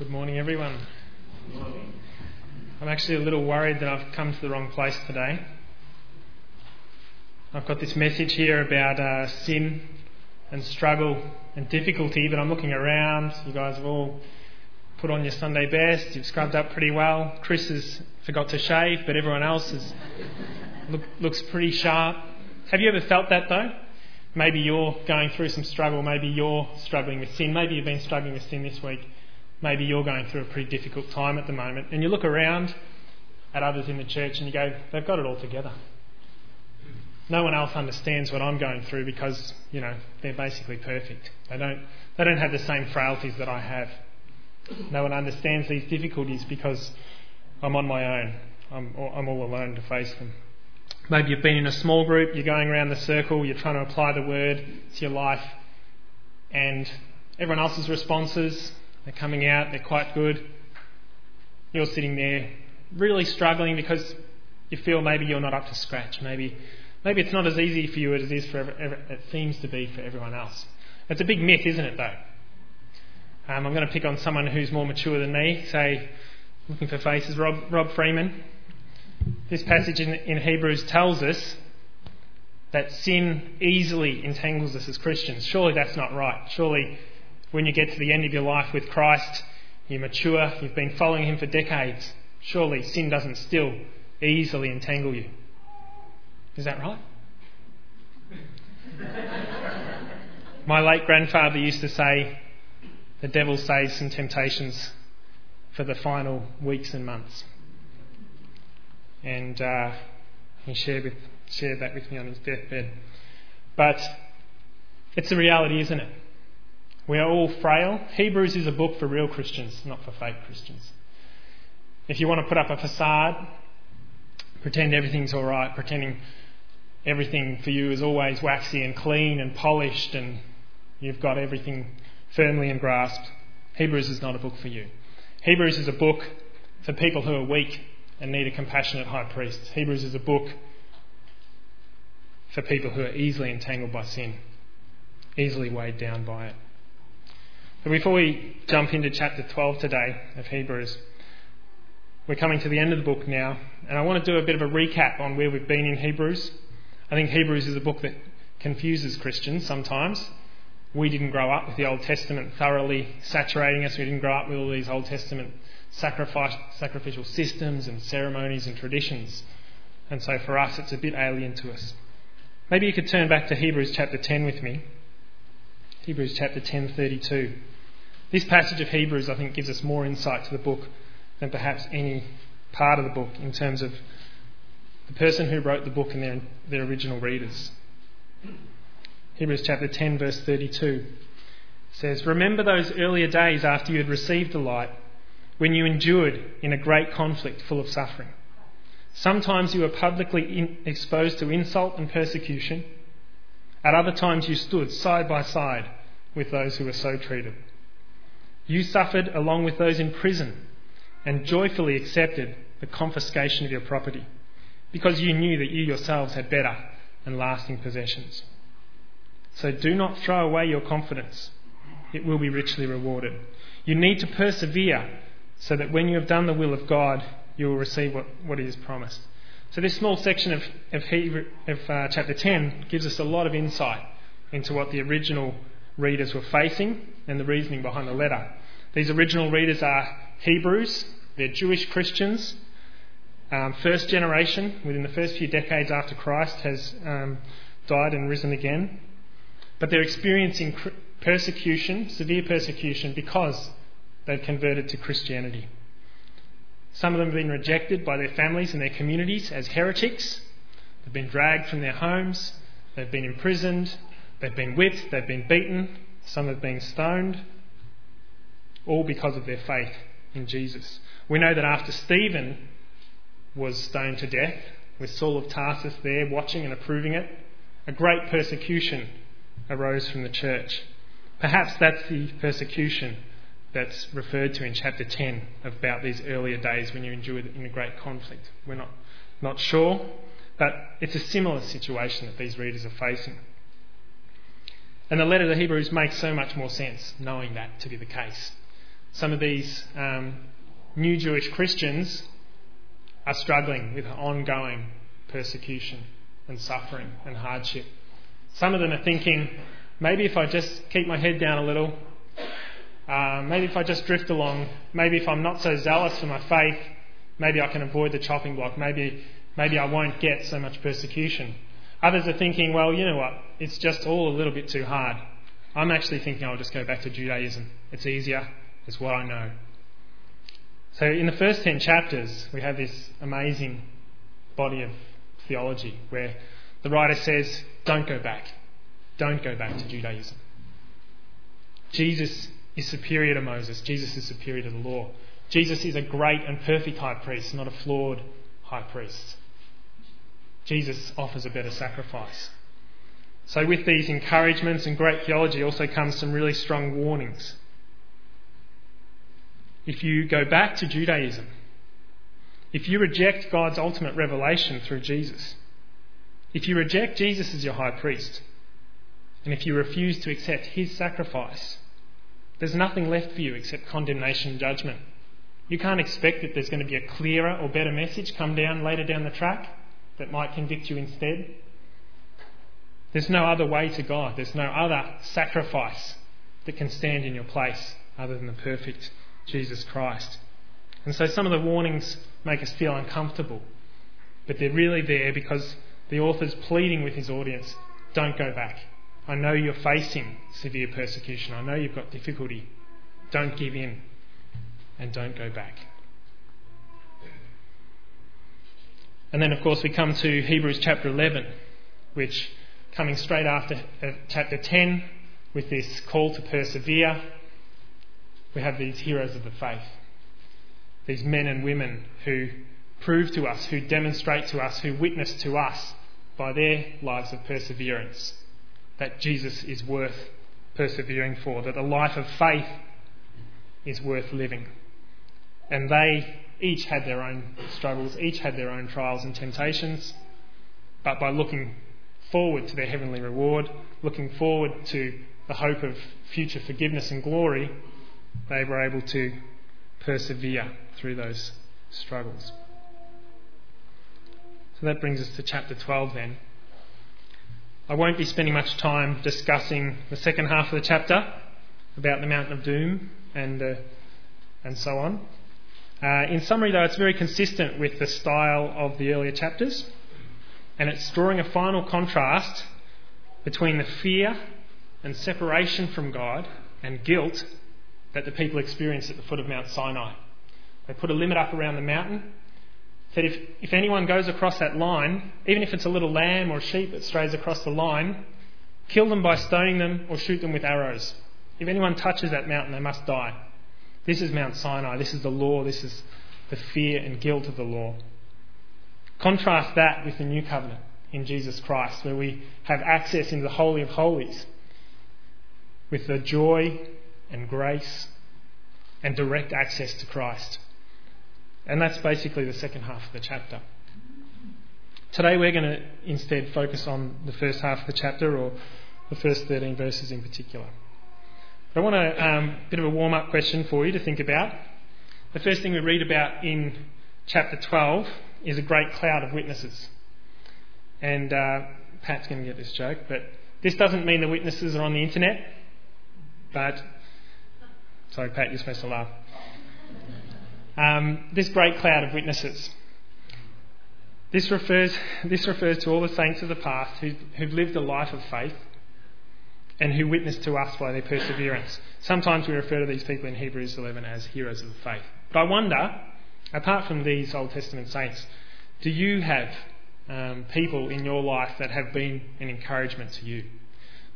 Good morning, everyone. I'm actually a little worried that I've come to the wrong place today. I've got this message here about uh, sin and struggle and difficulty, but I'm looking around. You guys have all put on your Sunday best. You've scrubbed up pretty well. Chris has forgot to shave, but everyone else is, look, looks pretty sharp. Have you ever felt that though? Maybe you're going through some struggle. Maybe you're struggling with sin. Maybe you've been struggling with sin this week maybe you're going through a pretty difficult time at the moment, and you look around at others in the church and you go, they've got it all together. No one else understands what I'm going through because, you know, they're basically perfect. They don't, they don't have the same frailties that I have. No one understands these difficulties because I'm on my own. I'm, I'm all alone to face them. Maybe you've been in a small group, you're going around the circle, you're trying to apply the word to your life, and everyone else's responses they're coming out, they're quite good. You're sitting there really struggling because you feel maybe you're not up to scratch. Maybe, maybe it's not as easy for you as it is for it seems to be for everyone else. It's a big myth, isn't it? Though um, I'm going to pick on someone who's more mature than me. Say, looking for faces, Rob, Rob Freeman. This passage in, in Hebrews tells us that sin easily entangles us as Christians. Surely that's not right. Surely when you get to the end of your life with Christ, you mature, you've been following Him for decades. Surely sin doesn't still easily entangle you. Is that right? My late grandfather used to say, the devil saves some temptations for the final weeks and months. And uh, he shared, with, shared that with me on his deathbed. But it's a reality, isn't it? We are all frail. Hebrews is a book for real Christians, not for fake Christians. If you want to put up a facade, pretend everything's all right, pretending everything for you is always waxy and clean and polished and you've got everything firmly in grasp, Hebrews is not a book for you. Hebrews is a book for people who are weak and need a compassionate high priest. Hebrews is a book for people who are easily entangled by sin, easily weighed down by it. But before we jump into chapter 12 today of Hebrews, we're coming to the end of the book now, and I want to do a bit of a recap on where we've been in Hebrews. I think Hebrews is a book that confuses Christians sometimes. We didn't grow up with the Old Testament thoroughly saturating us. We didn't grow up with all these Old Testament sacrifice, sacrificial systems and ceremonies and traditions. And so for us, it's a bit alien to us. Maybe you could turn back to Hebrews chapter 10 with me. Hebrews chapter 10:32. This passage of Hebrews, I think, gives us more insight to the book than perhaps any part of the book in terms of the person who wrote the book and their, their original readers. Hebrews chapter 10, verse 32 says, Remember those earlier days after you had received the light, when you endured in a great conflict full of suffering. Sometimes you were publicly in, exposed to insult and persecution. At other times you stood side by side with those who were so treated. You suffered along with those in prison and joyfully accepted the confiscation of your property because you knew that you yourselves had better and lasting possessions. So do not throw away your confidence. It will be richly rewarded. You need to persevere so that when you have done the will of God, you will receive what, what is promised. So, this small section of, of, Hebrew, of uh, chapter 10 gives us a lot of insight into what the original readers were facing and the reasoning behind the letter. These original readers are Hebrews, they're Jewish Christians, um, first generation, within the first few decades after Christ has um, died and risen again. But they're experiencing persecution, severe persecution, because they've converted to Christianity. Some of them have been rejected by their families and their communities as heretics. They've been dragged from their homes. They've been imprisoned. They've been whipped. They've been beaten. Some have been stoned. All because of their faith in Jesus. We know that after Stephen was stoned to death, with Saul of Tarsus there watching and approving it, a great persecution arose from the church. Perhaps that's the persecution that's referred to in chapter 10 about these earlier days when you endured in a great conflict. We're not, not sure, but it's a similar situation that these readers are facing. And the letter to the Hebrews makes so much more sense knowing that to be the case. some of these um, new Jewish Christians are struggling with ongoing persecution and suffering and hardship. Some of them are thinking, maybe if I just keep my head down a little, uh, maybe if I just drift along, maybe if I'm not so zealous for my faith, maybe I can avoid the chopping block. Maybe, maybe I won't get so much persecution. Others are thinking, well, you know what? It's just all a little bit too hard. I'm actually thinking I'll just go back to Judaism. It's easier. It's what I know. So, in the first 10 chapters, we have this amazing body of theology where the writer says, Don't go back. Don't go back to Judaism. Jesus is superior to Moses. Jesus is superior to the law. Jesus is a great and perfect high priest, not a flawed high priest. Jesus offers a better sacrifice. So, with these encouragements and great theology also comes some really strong warnings. If you go back to Judaism, if you reject God's ultimate revelation through Jesus, if you reject Jesus as your high priest, and if you refuse to accept his sacrifice, there's nothing left for you except condemnation and judgment. You can't expect that there's going to be a clearer or better message come down later down the track that might convict you instead. There's no other way to God. There's no other sacrifice that can stand in your place other than the perfect Jesus Christ. And so some of the warnings make us feel uncomfortable, but they're really there because the author's pleading with his audience don't go back. I know you're facing severe persecution. I know you've got difficulty. Don't give in and don't go back. And then, of course, we come to Hebrews chapter 11, which, coming straight after uh, chapter 10, with this call to persevere, we have these heroes of the faith, these men and women who prove to us, who demonstrate to us, who witness to us by their lives of perseverance that Jesus is worth persevering for, that a life of faith is worth living. And they each had their own struggles, each had their own trials and temptations, but by looking forward to their heavenly reward, looking forward to the hope of future forgiveness and glory, they were able to persevere through those struggles. So that brings us to chapter 12 then. I won't be spending much time discussing the second half of the chapter about the mountain of doom and, uh, and so on. Uh, in summary, though, it's very consistent with the style of the earlier chapters, and it's drawing a final contrast between the fear and separation from God and guilt that the people experienced at the foot of Mount Sinai. They put a limit up around the mountain, said if, if anyone goes across that line, even if it's a little lamb or sheep that strays across the line, kill them by stoning them or shoot them with arrows. If anyone touches that mountain, they must die. This is Mount Sinai. This is the law. This is the fear and guilt of the law. Contrast that with the new covenant in Jesus Christ, where we have access into the Holy of Holies with the joy and grace and direct access to Christ. And that's basically the second half of the chapter. Today we're going to instead focus on the first half of the chapter, or the first 13 verses in particular. I want a um, bit of a warm up question for you to think about. The first thing we read about in chapter 12 is a great cloud of witnesses. And uh, Pat's going to get this joke, but this doesn't mean the witnesses are on the internet. But, sorry, Pat, you're supposed to laugh. Um, this great cloud of witnesses. This refers, this refers to all the saints of the past who, who've lived a life of faith and who witness to us by their perseverance. Sometimes we refer to these people in Hebrews 11 as heroes of the faith. But I wonder, apart from these Old Testament saints, do you have um, people in your life that have been an encouragement to you?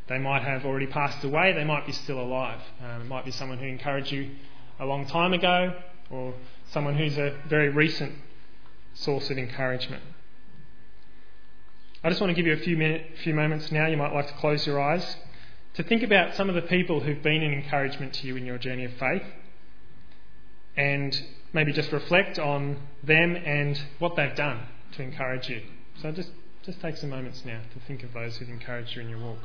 They might have already passed away, they might be still alive. Um, it might be someone who encouraged you a long time ago, or someone who's a very recent source of encouragement. I just want to give you a few, minute, few moments now. You might like to close your eyes to think about some of the people who've been an encouragement to you in your journey of faith and maybe just reflect on them and what they've done to encourage you. So just, just take some moments now to think of those who've encouraged you in your walk.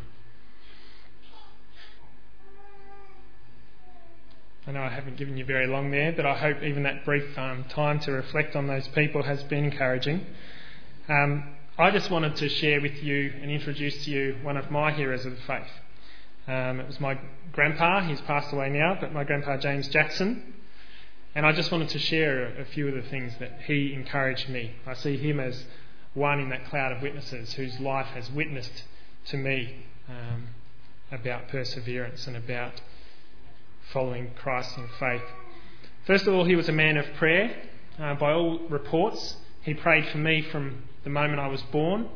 I know I haven't given you very long there, but I hope even that brief um, time to reflect on those people has been encouraging. Um, I just wanted to share with you and introduce to you one of my heroes of the faith. Um, it was my grandpa, he's passed away now, but my grandpa James Jackson. And I just wanted to share a, few of the things that he encouraged me. I see him as one in that cloud of witnesses whose life has witnessed to me um, about perseverance and about following Christ in faith. First of all, he was a man of prayer. Uh, by all reports, he prayed for me from the moment I was born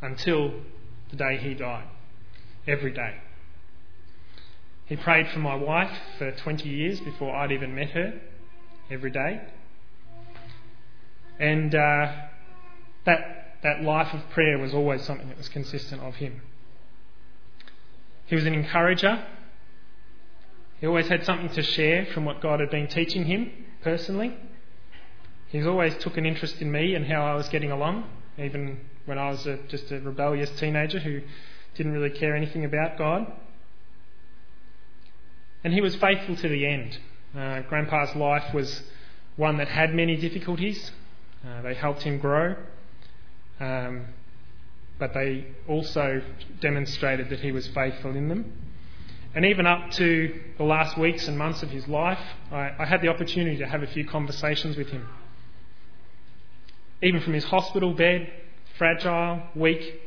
until the day he died, every day. He prayed for my wife for 20 years before I'd even met her, every day. And uh, that, that life of prayer was always something that was consistent of him. He was an encourager. He always had something to share from what God had been teaching him personally. He's always took an interest in me and how I was getting along, even when I was a, just a rebellious teenager who didn't really care anything about God. And he was faithful to the end. Uh, Grandpa's life was one that had many difficulties. Uh, they helped him grow, um, but they also demonstrated that he was faithful in them. And even up to the last weeks and months of his life, I, I had the opportunity to have a few conversations with him. Even from his hospital bed, fragile, weak,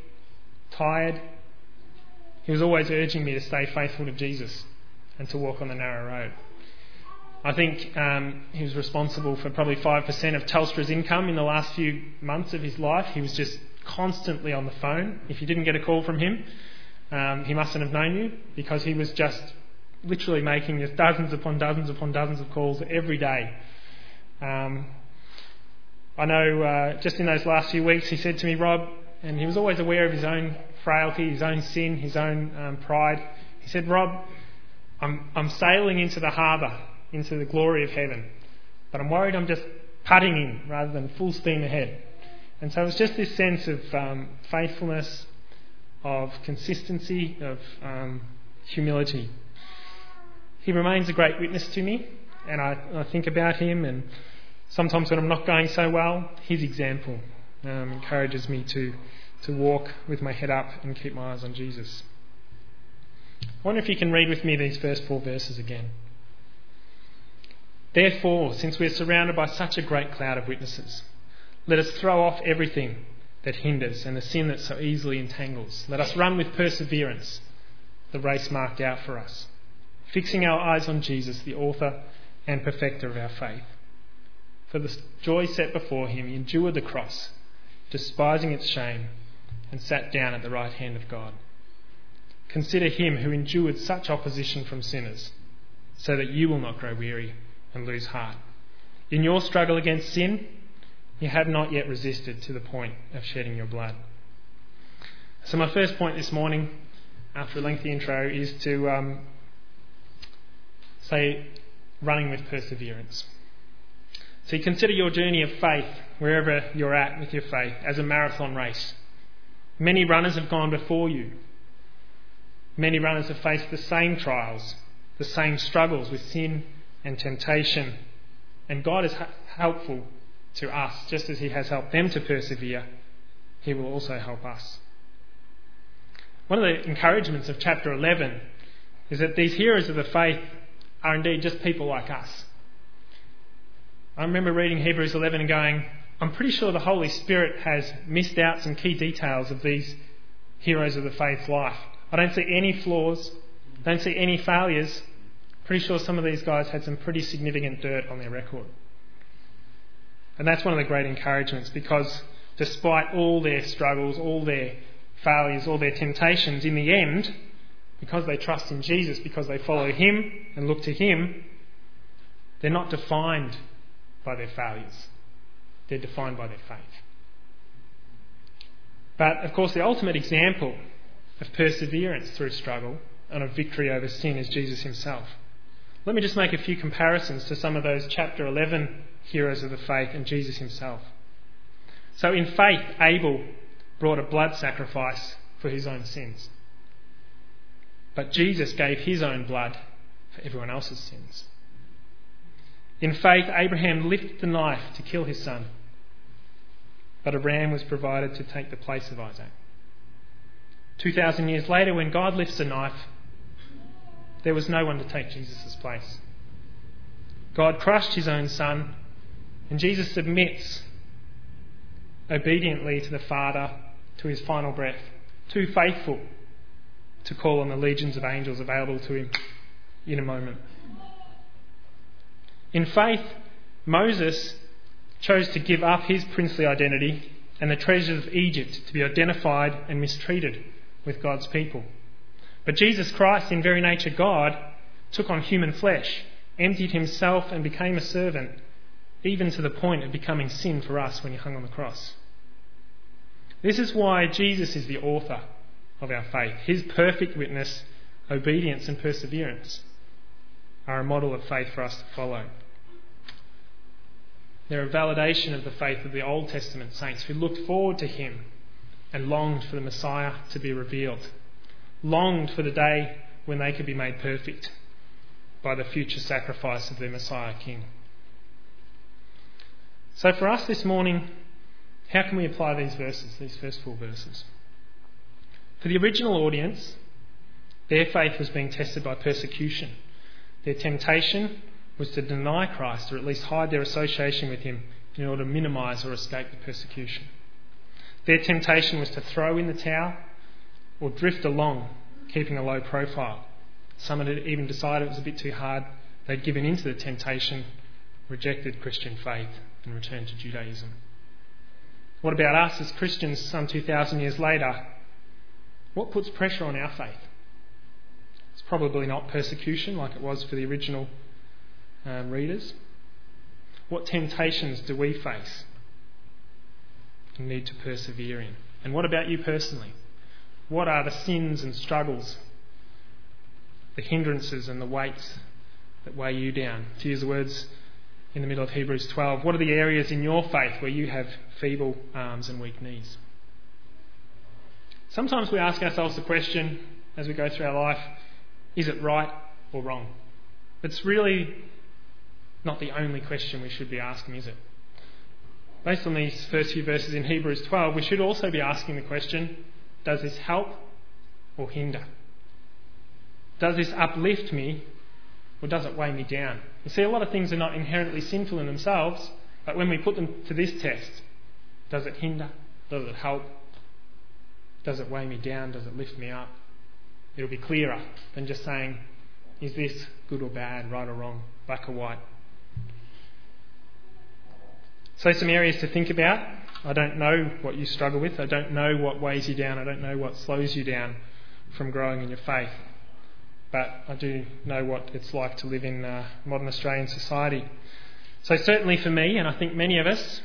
tired, he was always urging me to stay faithful to Jesus and to walk on the narrow road. I think um, he was responsible for probably 5% of Telstra's income in the last few months of his life. He was just constantly on the phone. If you didn't get a call from him, um, he mustn't have known you because he was just literally making just dozens upon dozens upon dozens of calls every day. Um, I know uh, just in those last few weeks he said to me, Rob, and he was always aware of his own frailty, his own sin, his own um, pride. He said, Rob, I'm, I'm sailing into the harbour, into the glory of heaven, but I'm worried I'm just putting in rather than full steam ahead. And so it's just this sense of um, faithfulness, of consistency, of um, humility. He remains a great witness to me, and I, I, think about him, and sometimes when I'm not going so well, his example um, encourages me to, to walk with my head up and keep my eyes on Jesus. I wonder if you can read with me these first four verses again. Therefore, since we are surrounded by such a great cloud of witnesses, let us throw off everything that hinders and the sin that so easily entangles. Let us run with perseverance the race marked out for us, fixing our eyes on Jesus, the author and perfecter of our faith. For the joy set before him, he endured the cross, despising its shame, and sat down at the right hand of God. Consider him who endured such opposition from sinners, so that you will not grow weary and lose heart. In your struggle against sin, you have not yet resisted to the point of shedding your blood. So, my first point this morning, after a lengthy intro, is to um, say running with perseverance. So, you consider your journey of faith, wherever you're at with your faith, as a marathon race. Many runners have gone before you. Many runners have faced the same trials, the same struggles with sin and temptation. And God is helpful to us, just as He has helped them to persevere, He will also help us. One of the encouragements of chapter 11 is that these heroes of the faith are indeed just people like us. I remember reading Hebrews 11 and going, I'm pretty sure the Holy Spirit has missed out some key details of these heroes of the faith's life. I don't see any flaws, don't see any failures. Pretty sure some of these guys had some pretty significant dirt on their record. And that's one of the great encouragements because despite all their struggles, all their failures, all their temptations, in the end, because they trust in Jesus, because they follow Him and look to Him, they're not defined by their failures. They're defined by their faith. But of course, the ultimate example of perseverance through struggle and of victory over sin is Jesus Himself. Let me just make a few comparisons to some of those chapter 11 heroes of the faith and Jesus himself. So, in faith, Abel brought a blood sacrifice for his own sins. But Jesus gave his own blood for everyone else's sins. In faith, Abraham lifted the knife to kill his son, but a ram was provided to take the place of Isaac. 2,000 years later, when God lifts a knife, there was no one to take Jesus' place. God crushed his own son, and Jesus submits obediently to the Father to his final breath, too faithful to call on the legions of angels available to him in a moment. In faith, Moses chose to give up his princely identity and the treasures of Egypt to be identified and mistreated with God's people. But Jesus Christ, in very nature God, took on human flesh, emptied himself, and became a servant, even to the point of becoming sin for us when he hung on the cross. This is why Jesus is the author of our faith. His perfect witness, obedience, and perseverance are a model of faith for us to follow. They're a validation of the faith of the Old Testament saints who looked forward to him and longed for the Messiah to be revealed, longed for the day when they could be made perfect by the future sacrifice of their Messiah King. So, for us this morning, how can we apply these verses, these first four verses? For the original audience, their faith was being tested by persecution. Their temptation was to deny Christ or at least hide their association with him in order to minimise or escape the persecution. Their temptation was to throw in the towel or drift along, keeping a low profile. Some had even decided it was a bit too hard. They'd given in to the temptation, rejected Christian faith, and returned to Judaism. What about us as Christians some 2,000 years later? What puts pressure on our faith? It's probably not persecution like it was for the original um, readers. What temptations do we face and need to persevere in? And what about you personally? What are the sins and struggles, the hindrances and the weights that weigh you down? To use the words in the middle of Hebrews 12, what are the areas in your faith where you have feeble arms and weak knees? Sometimes we ask ourselves the question as we go through our life is it right or wrong? It's really not the only question we should be asking, is it? Based on these first few verses in Hebrews 12, we should also be asking the question does this help or hinder? Does this uplift me or does it weigh me down? You see, a lot of things are not inherently sinful in themselves, but when we put them to this test, does it hinder? Does it help? Does it weigh me down? Does it lift me up? It'll be clearer than just saying, is this good or bad, right or wrong, black or white? So, some areas to think about. I don't know what you struggle with. I don't know what weighs you down. I don't know what slows you down from growing in your faith. But I do know what it's like to live in uh, modern Australian society. So, certainly for me, and I think many of us,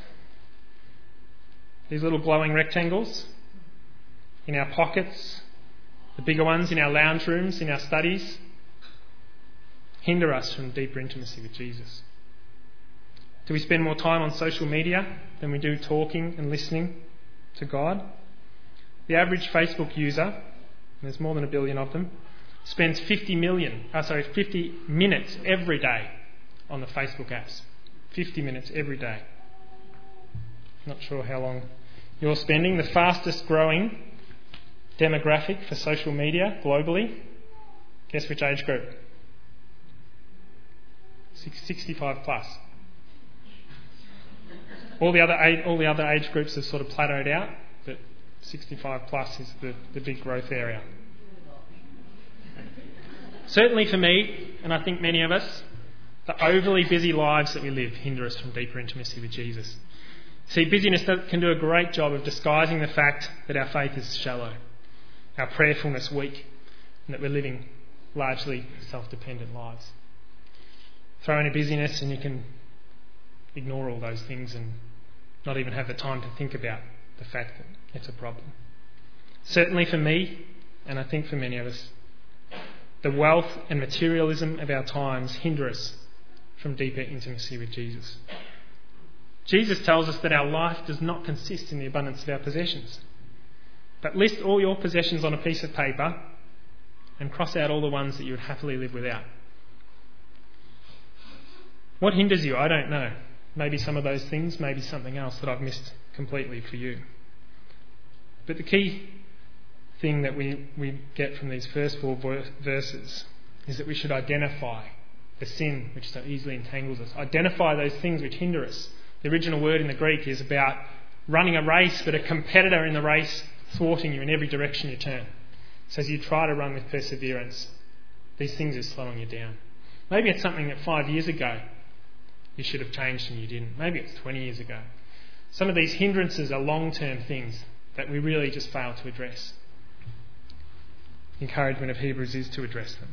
these little glowing rectangles in our pockets, the bigger ones in our lounge rooms, in our studies, hinder us from deeper intimacy with Jesus. Do we spend more time on social media than we do talking and listening to God? The average Facebook user, there's more than a billion of them, spends 50 million, uh, sorry, 50 minutes every day on the Facebook apps. 50 minutes every day. Not sure how long you're spending. The fastest growing demographic for social media globally. Guess which age group? 65 plus. All the other age, all the other age groups have sort of plateaued out, but 65 plus is the, the big growth area. Certainly for me, and I think many of us, the overly busy lives that we live hinder us from deeper intimacy with Jesus. See, busyness can do a great job of disguising the fact that our faith is shallow, our prayerfulness weak, and that we're living largely self dependent lives. Throw in a busyness and you can ignore all those things and not even have the time to think about the fact that it's a problem. Certainly for me, and I think for many of us, the wealth and materialism of our times hinder us from deeper intimacy with Jesus. Jesus tells us that our life does not consist in the abundance of our possessions. But list all your possessions on a piece of paper and cross out all the ones that you would happily live without. What hinders you? I don't know. Maybe some of those things, maybe something else that I've missed completely for you. But the key thing that we, we get from these first four verses is that we should identify the sin which so easily entangles us. Identify those things which hinder us. The original word in the Greek is about running a race, but a competitor in the race thwarting you in every direction you turn. So as you try to run with perseverance, these things are slowing you down. Maybe it's something that five years ago you should have changed and you didn't. Maybe it's 20 years ago. Some of these hindrances are long term things that we really just fail to address. Encouragement of Hebrews is to address them.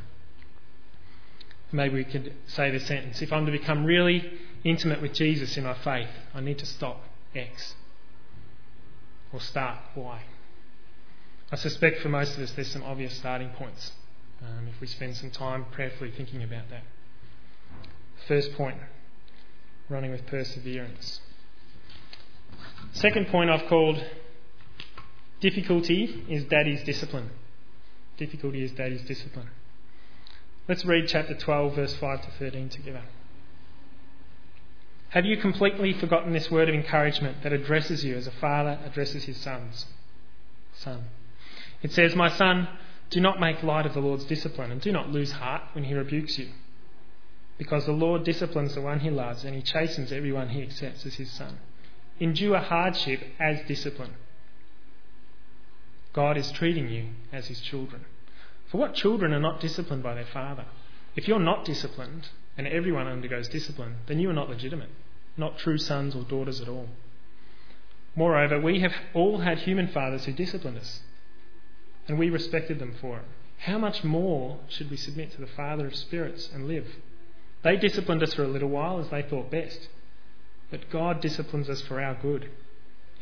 Maybe we could say the sentence if I'm to become really intimate with Jesus in my faith, I need to stop X or start Y. I suspect for most of us there's some obvious starting points um, if we spend some time prayerfully thinking about that. First point running with perseverance. Second point I've called difficulty is daddy's discipline. Difficulty is daddy's discipline. Let's read chapter 12, verse 5 to 13 together. Have you completely forgotten this word of encouragement that addresses you as a father addresses his sons? Son. It says, My son, do not make light of the Lord's discipline, and do not lose heart when he rebukes you. Because the Lord disciplines the one he loves, and he chastens everyone he accepts as his son. Endure hardship as discipline. God is treating you as his children. For what children are not disciplined by their father? If you're not disciplined, and everyone undergoes discipline, then you are not legitimate, not true sons or daughters at all. Moreover, we have all had human fathers who disciplined us, and we respected them for it. How much more should we submit to the Father of spirits and live? They disciplined us for a little while as they thought best, but God disciplines us for our good,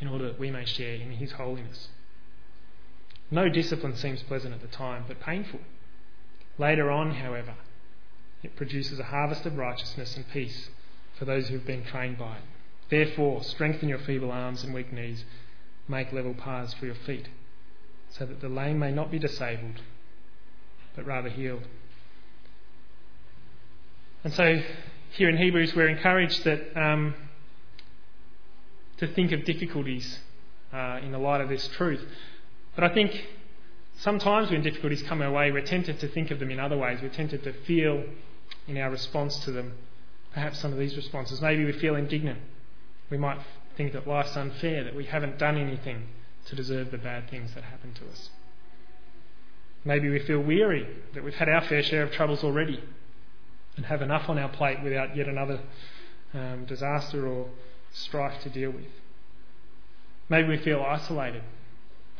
in order that we may share in His holiness. No discipline seems pleasant at the time, but painful. Later on, however, it produces a harvest of righteousness and peace for those who have been trained by it. Therefore, strengthen your feeble arms and weak knees, make level paths for your feet, so that the lame may not be disabled, but rather healed. And so, here in Hebrews, we're encouraged that um, to think of difficulties uh, in the light of this truth. But I think sometimes when difficulties come our way, we're tempted to think of them in other ways. We're tempted to feel in our response to them perhaps some of these responses. Maybe we feel indignant. We might think that life's unfair, that we haven't done anything to deserve the bad things that happen to us. Maybe we feel weary, that we've had our fair share of troubles already and have enough on our plate without yet another um, disaster or strife to deal with. Maybe we feel isolated,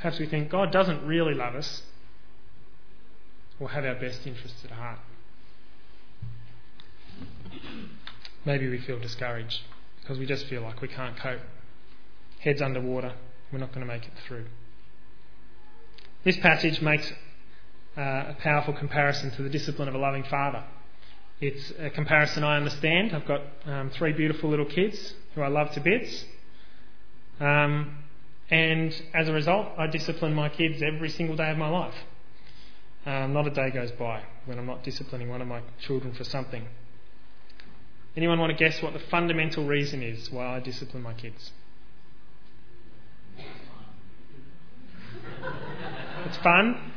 Perhaps we think God doesn't really love us or have our best interests at heart. Maybe we feel discouraged because we just feel like we can't cope. Heads underwater, we're not going to make it through. This passage makes uh, a powerful comparison to the discipline of a loving father. It's a comparison I understand. I've got um, three beautiful little kids who I love to bits. Um, and as a result, I discipline my kids every single day of my life. Um, not a day goes by when I'm not disciplining one of my children for something. Anyone want to guess what the fundamental reason is why I discipline my kids? It's fun.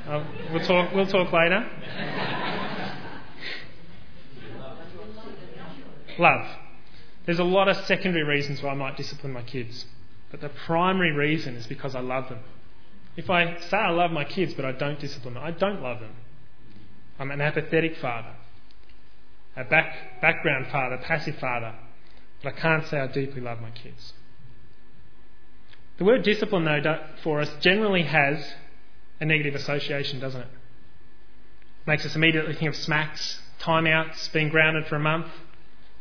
We'll talk. We'll talk later. Love. There's a lot of secondary reasons why I might discipline my kids. But the primary reason is because I love them. If I say I love my kids but I don't discipline them, I don't love them. I'm an apathetic father, a back, background father, passive father, but I can't say I deeply love my kids. The word discipline, though, for us generally has a negative association, doesn't it? Makes us immediately think of smacks, timeouts, being grounded for a month.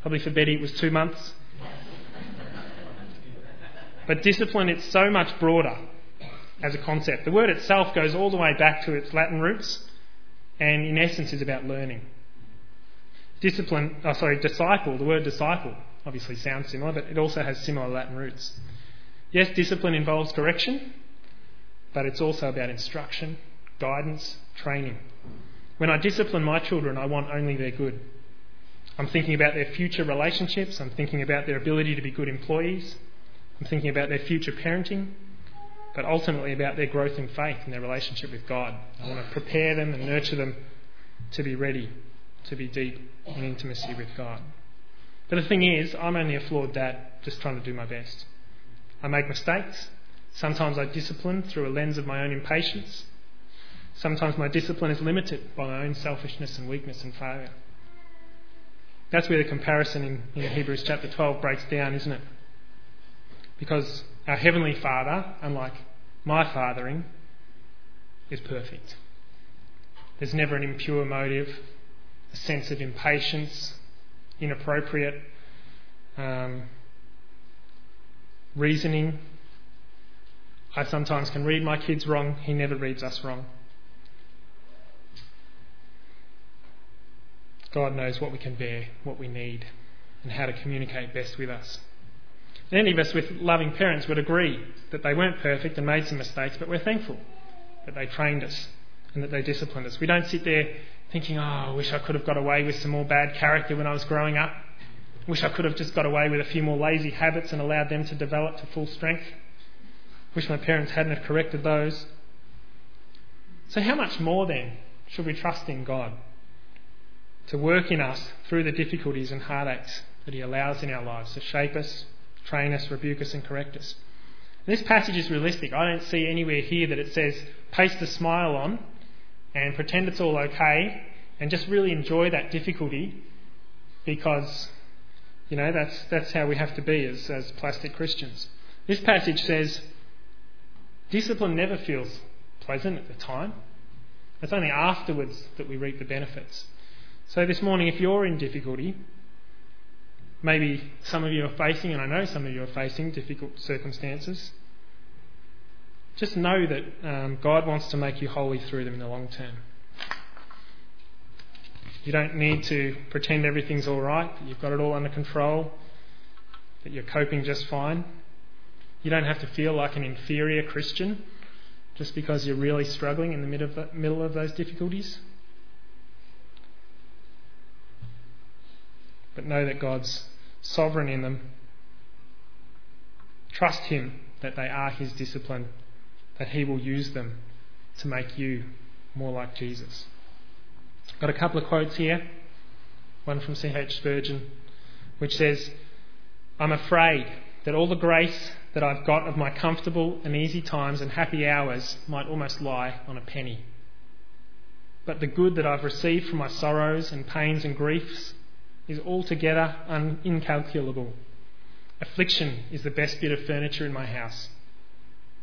Probably for Betty it was two months. But discipline is so much broader as a concept. The word itself goes all the way back to its Latin roots and in essence is about learning. Discipline, oh, sorry, disciple, the word disciple obviously sounds similar, but it also has similar Latin roots. Yes, discipline involves correction, but it's also about instruction, guidance, training. When I discipline my children, I want only their good. I'm thinking about their future relationships. I'm thinking about their ability to be good employees. I'm thinking about their future parenting, but ultimately about their growth in faith and their relationship with God. I want to prepare them and nurture them to be ready to be deep in intimacy with God. But the thing is, I'm only a flawed dad just trying to do my best. I make mistakes. Sometimes I discipline through a lens of my own impatience. Sometimes my discipline is limited by my own selfishness and weakness and failure. That's where the comparison in, in Hebrews chapter 12 breaks down, isn't it? Because our Heavenly Father, unlike my fathering, is perfect. There's never an impure motive, a sense of impatience, inappropriate um, reasoning. I sometimes can read my kids wrong, he never reads us wrong. God knows what we can bear, what we need, and how to communicate best with us. And any of us with loving parents would agree that they weren't perfect and made some mistakes, but we're thankful that they trained us and that they disciplined us. We don't sit there thinking, oh, I wish I could have got away with some more bad character when I was growing up. Wish I could have just got away with a few more lazy habits and allowed them to develop to full strength. Wish my parents hadn't have corrected those. So, how much more then should we trust in God to work in us through the difficulties and heartaches that He allows in our lives to shape us, train us, rebuke us, and correct us. this passage is realistic. I don't see anywhere here that it says paste a smile on and pretend it's all okay and just really enjoy that difficulty because, you know, that's, that's how we have to be as, as plastic Christians. This passage says discipline never feels pleasant at the time. It's only afterwards that we reap the benefits. So this morning, if you're in difficulty, maybe some of you are facing, and I know some of you are facing difficult circumstances, just know that um, God wants to make you holy through them in the long term. You don't need to pretend everything's all right, that you've got it all under control, that you're coping just fine. You don't have to feel like an inferior Christian just because you're really struggling in the middle of those difficulties. But know that God's sovereign in them. Trust Him that they are His discipline, that He will use them to make you more like Jesus. Got a couple of quotes here. One from C.H. Spurgeon, which says, I'm afraid that all the grace that I've got of my comfortable and easy times and happy hours might almost lie on a penny. But the good that I've received from my sorrows and pains and griefs is altogether un- incalculable. Affliction is the best bit of furniture in my house.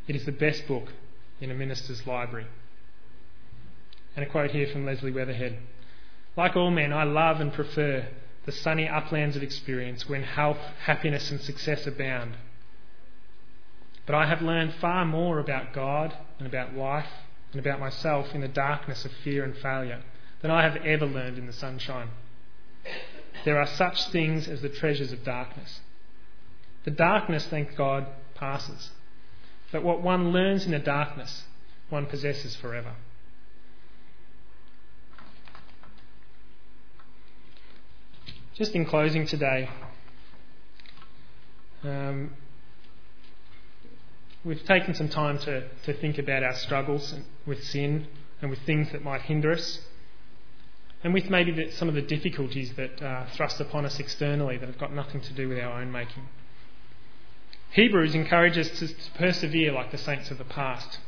It is the best book in a minister's library. And a quote here from Leslie Weatherhead Like all men, I love and prefer the sunny uplands of experience when health, happiness, and success abound. But I have learned far more about God and about life and about myself in the darkness of fear and failure than I have ever learned in the sunshine. There are such things as the treasures of darkness. The darkness, thank God, passes. But what one learns in the darkness, one possesses forever. Just in closing today, um, we've taken some time to, to think about our struggles with sin and with things that might hinder us and with maybe the, some of the difficulties that are thrust upon us externally that have got nothing to do with our own making. Hebrews encourages us to, to persevere like the saints of the past,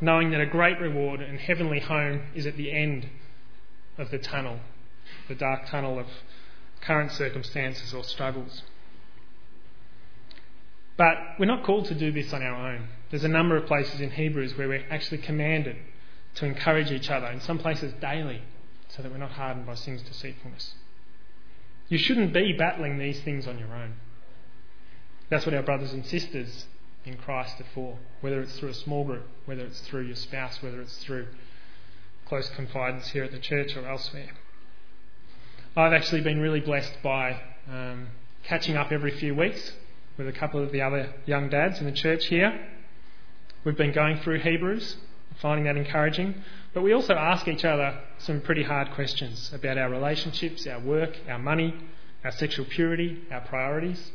knowing that a great reward and heavenly home is at the end of the tunnel, the dark tunnel of current circumstances or struggles. But we're not called to do this on our own. There's a number of places in Hebrews where we're actually commanded to encourage each other, in some places daily, so that we're not hardened by sin's deceitfulness. You shouldn't be battling these things on your own. That's what our brothers and sisters in Christ are for, whether it's through a small group, whether it's through your spouse, whether it's through close confidence here at the church or elsewhere. I've actually been really blessed by um, catching up every few weeks with a couple of the other young dads in the church here. We've been going through Hebrews, finding that encouraging. But we also ask each other some pretty hard questions about our relationships, our work, our money, our sexual purity, our priorities.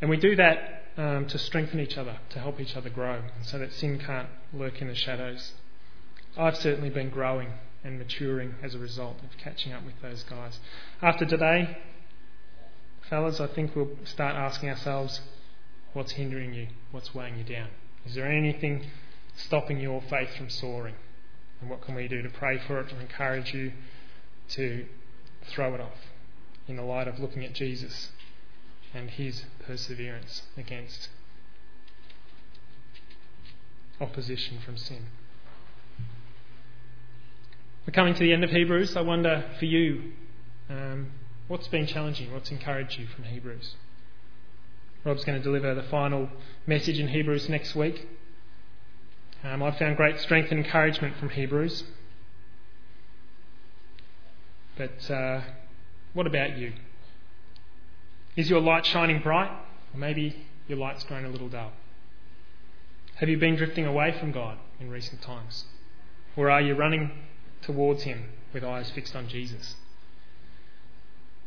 And we do that um, to strengthen each other, to help each other grow, so that sin can't lurk in the shadows. I've certainly been growing and maturing as a result of catching up with those guys. After today, fellas, I think we'll start asking ourselves what's hindering you? What's weighing you down? Is there anything stopping your faith from soaring? And what can we do to pray for it or encourage you to throw it off in the light of looking at Jesus and his perseverance against opposition from sin? We're coming to the end of Hebrews. I wonder for you, um, what's been challenging? What's encouraged you from Hebrews? Rob's going to deliver the final message in Hebrews next week. Um, I've found great strength and encouragement from Hebrews. But uh, what about you? Is your light shining bright? Or maybe your light's grown a little dull? Have you been drifting away from God in recent times? Or are you running towards Him with eyes fixed on Jesus.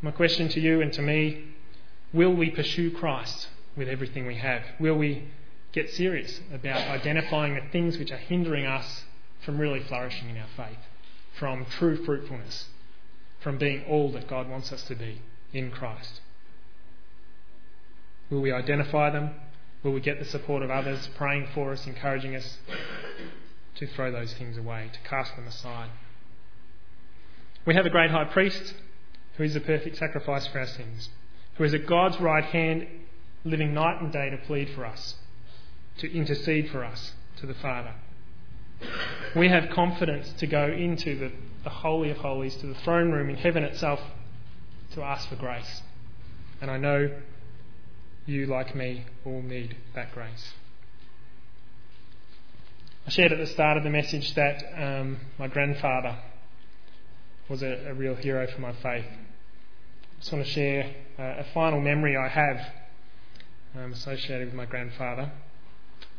My question to you and to me will we pursue Christ with everything we have? Will we get serious about identifying the things which are hindering us from really flourishing in our faith, from true fruitfulness, from being all that God wants us to be in Christ? Will we identify them? Will we get the support of others praying for us, encouraging us to throw those things away, to cast them aside? We have a great high priest who is the perfect sacrifice for our sins, who is at God's right hand, living night and day to plead for us, to intercede for us to the Father. We have confidence to go into the, the Holy of Holies, to the throne room in heaven itself, to ask for grace. And I know you, like me, all need that grace. I shared at the start of the message that um, my grandfather was a, a real hero for my faith. I just want to share uh, a final memory I have um, associated with my grandfather.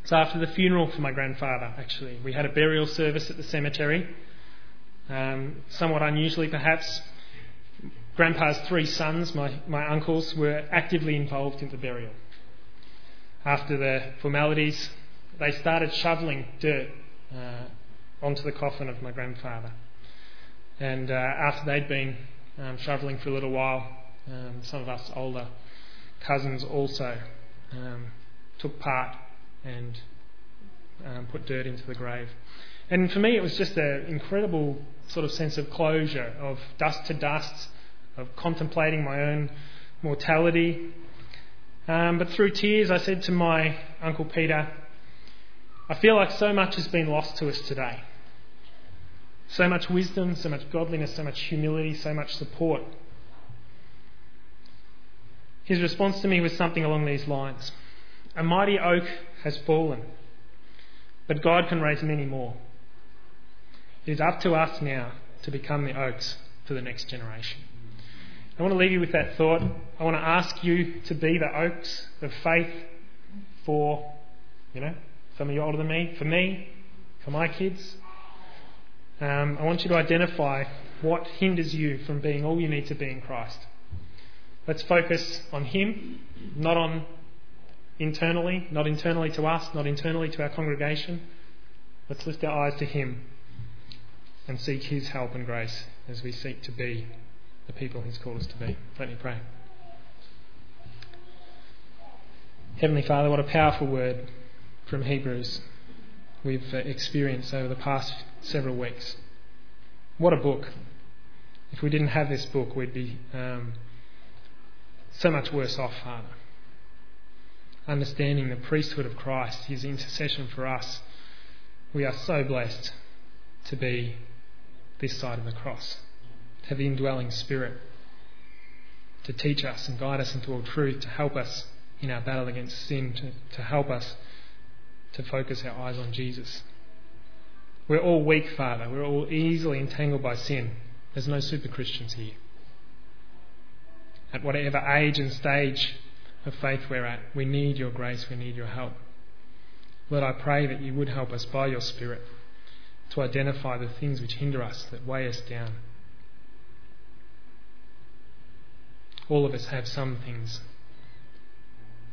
So after the funeral for my grandfather, actually, we had a burial service at the cemetery. Um, somewhat unusually, perhaps, Grandpa's three sons, my, my uncles, were actively involved in the burial. After the formalities, they started shoveling dirt uh, onto the coffin of my grandfather. And uh, after they'd been um, shoveling for a little while, um, some of us older cousins also um, took part and um, put dirt into the grave. And for me, it was just an incredible sort of sense of closure, of dust to dust, of contemplating my own mortality. Um, but through tears, I said to my Uncle Peter, I feel like so much has been lost to us today. So much wisdom, so much godliness, so much humility, so much support. His response to me was something along these lines A mighty oak has fallen, but God can raise many more. It is up to us now to become the oaks for the next generation. I want to leave you with that thought. I want to ask you to be the oaks of faith for, you know, some of you older than me, for me, for my kids, um, I want you to identify what hinders you from being all you need to be in Christ. Let's focus on Him, not on internally, not internally to us, not internally to our congregation. Let's lift our eyes to Him and seek His help and grace as we seek to be the people He's called us to be. Let me pray. Heavenly Father, what a powerful word from Hebrews we've uh, experienced over the past several weeks. What a book. If we didn't have this book, we'd be um, so much worse off, Father. Understanding the priesthood of Christ, his intercession for us, we are so blessed to be this side of the cross, to have the indwelling spirit to teach us and guide us into all truth, to help us in our battle against sin, to, to help us to focus our eyes on Jesus. We're all weak, Father. We're all easily entangled by sin. There's no super Christians here. At whatever age and stage of faith we're at, we need your grace, we need your help. Lord, I pray that you would help us by your Spirit to identify the things which hinder us, that weigh us down. All of us have some things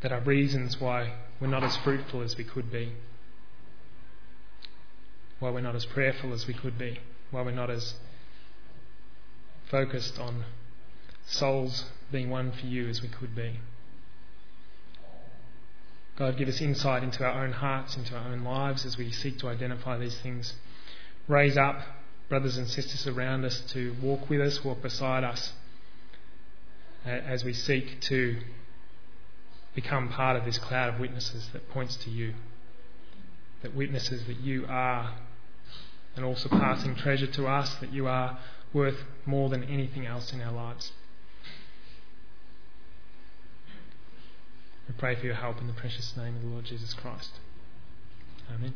that are reasons why we're not as fruitful as we could be, why we're not as prayerful as we could be, why we're not as focused on souls being won for you as we could be. God, give us insight into our own hearts, into our own lives as we seek to identify these things. Raise up brothers and sisters around us to walk with us, walk beside us as we seek to become part of this cloud of witnesses that points to you, that witnesses that you are an all surpassing treasure to us, that you are worth more than anything else in our lives. We pray for your help in the precious name of the Lord Jesus Christ. Amen.